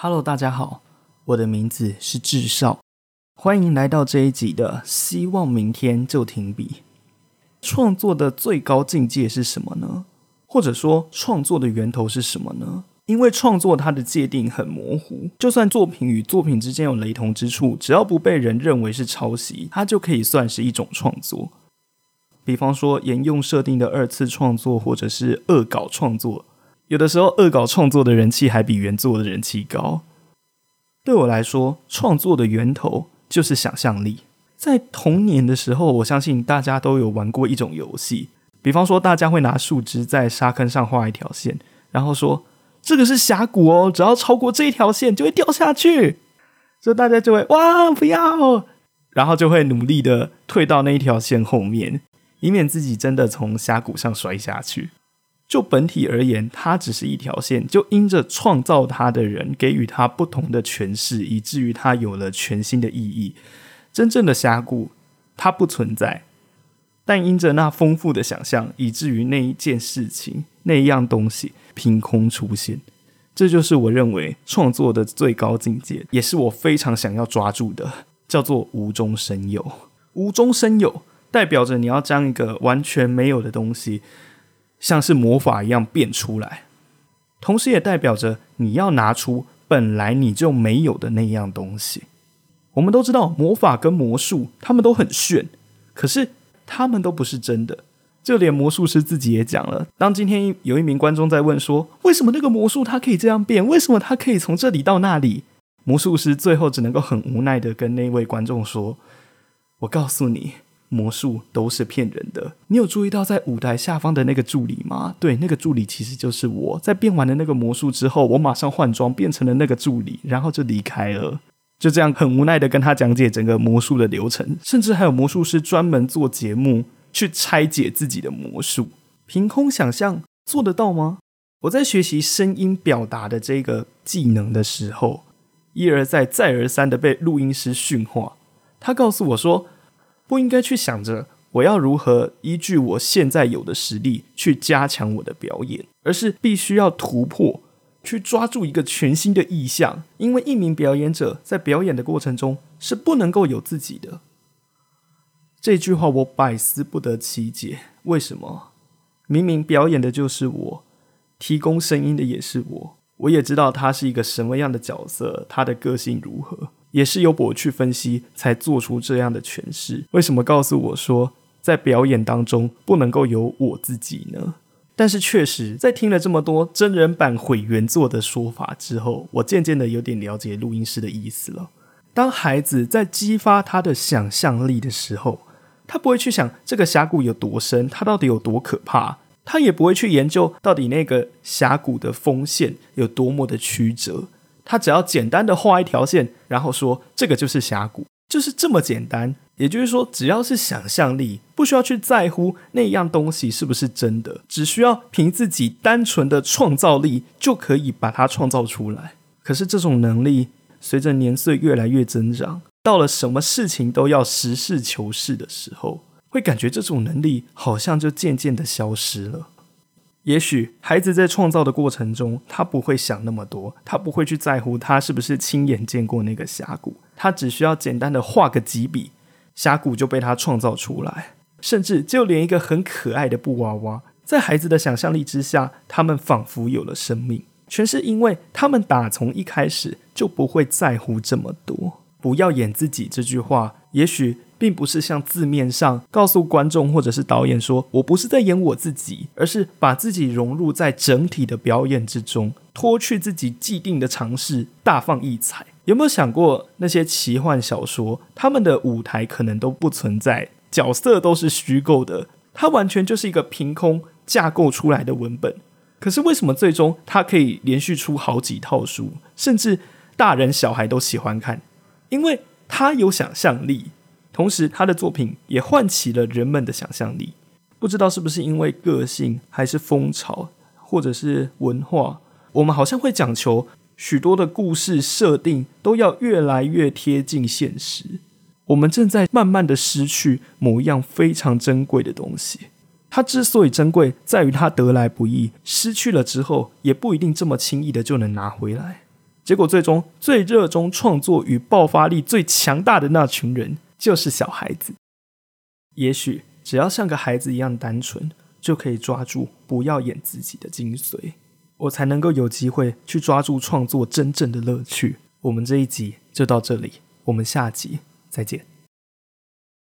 Hello，大家好，我的名字是智少，欢迎来到这一集的希望明天就停笔。创作的最高境界是什么呢？或者说，创作的源头是什么呢？因为创作它的界定很模糊，就算作品与作品之间有雷同之处，只要不被人认为是抄袭，它就可以算是一种创作。比方说，沿用设定的二次创作，或者是恶搞创作。有的时候，恶搞创作的人气还比原作的人气高。对我来说，创作的源头就是想象力。在童年的时候，我相信大家都有玩过一种游戏，比方说，大家会拿树枝在沙坑上画一条线，然后说这个是峡谷哦，只要超过这一条线就会掉下去。所以大家就会哇不要，然后就会努力的退到那一条线后面，以免自己真的从峡谷上摔下去。就本体而言，它只是一条线，就因着创造它的人给予它不同的诠释，以至于它有了全新的意义。真正的峡谷它不存在，但因着那丰富的想象，以至于那一件事情、那一样东西凭空出现。这就是我认为创作的最高境界，也是我非常想要抓住的，叫做无中生有。无中生有代表着你要将一个完全没有的东西。像是魔法一样变出来，同时也代表着你要拿出本来你就没有的那样东西。我们都知道魔法跟魔术，他们都很炫，可是他们都不是真的。就连魔术师自己也讲了，当今天有一名观众在问说，为什么那个魔术它可以这样变？为什么它可以从这里到那里？魔术师最后只能够很无奈的跟那位观众说：“我告诉你。”魔术都是骗人的。你有注意到在舞台下方的那个助理吗？对，那个助理其实就是我。在变完了那个魔术之后，我马上换装变成了那个助理，然后就离开了。就这样很无奈的跟他讲解整个魔术的流程，甚至还有魔术师专门做节目去拆解自己的魔术。凭空想象做得到吗？我在学习声音表达的这个技能的时候，一而再再而三的被录音师训话。他告诉我说。不应该去想着我要如何依据我现在有的实力去加强我的表演，而是必须要突破，去抓住一个全新的意象。因为一名表演者在表演的过程中是不能够有自己的。这句话我百思不得其解，为什么？明明表演的就是我，提供声音的也是我，我也知道他是一个什么样的角色，他的个性如何。也是由我去分析，才做出这样的诠释。为什么告诉我说，在表演当中不能够有我自己呢？但是确实，在听了这么多真人版毁原作的说法之后，我渐渐的有点了解录音师的意思了。当孩子在激发他的想象力的时候，他不会去想这个峡谷有多深，它到底有多可怕，他也不会去研究到底那个峡谷的风线有多么的曲折。他只要简单的画一条线，然后说这个就是峡谷，就是这么简单。也就是说，只要是想象力，不需要去在乎那样东西是不是真的，只需要凭自己单纯的创造力就可以把它创造出来。可是这种能力随着年岁越来越增长，到了什么事情都要实事求是的时候，会感觉这种能力好像就渐渐的消失了。也许孩子在创造的过程中，他不会想那么多，他不会去在乎他是不是亲眼见过那个峡谷，他只需要简单的画个几笔，峡谷就被他创造出来。甚至就连一个很可爱的布娃娃，在孩子的想象力之下，他们仿佛有了生命，全是因为他们打从一开始就不会在乎这么多。不要演自己这句话，也许。并不是像字面上告诉观众或者是导演说，我不是在演我自己，而是把自己融入在整体的表演之中，脱去自己既定的尝试，大放异彩。有没有想过那些奇幻小说，他们的舞台可能都不存在，角色都是虚构的，它完全就是一个凭空架构出来的文本。可是为什么最终它可以连续出好几套书，甚至大人小孩都喜欢看？因为它有想象力。同时，他的作品也唤起了人们的想象力。不知道是不是因为个性还是风潮，或者是文化，我们好像会讲求许多的故事设定都要越来越贴近现实。我们正在慢慢的失去某一样非常珍贵的东西。它之所以珍贵，在于它得来不易，失去了之后也不一定这么轻易的就能拿回来。结果最终最热衷创作与爆发力最强大的那群人，就是小孩子。也许只要像个孩子一样单纯，就可以抓住不要演自己的精髓，我才能够有机会去抓住创作真正的乐趣。我们这一集就到这里，我们下集再见。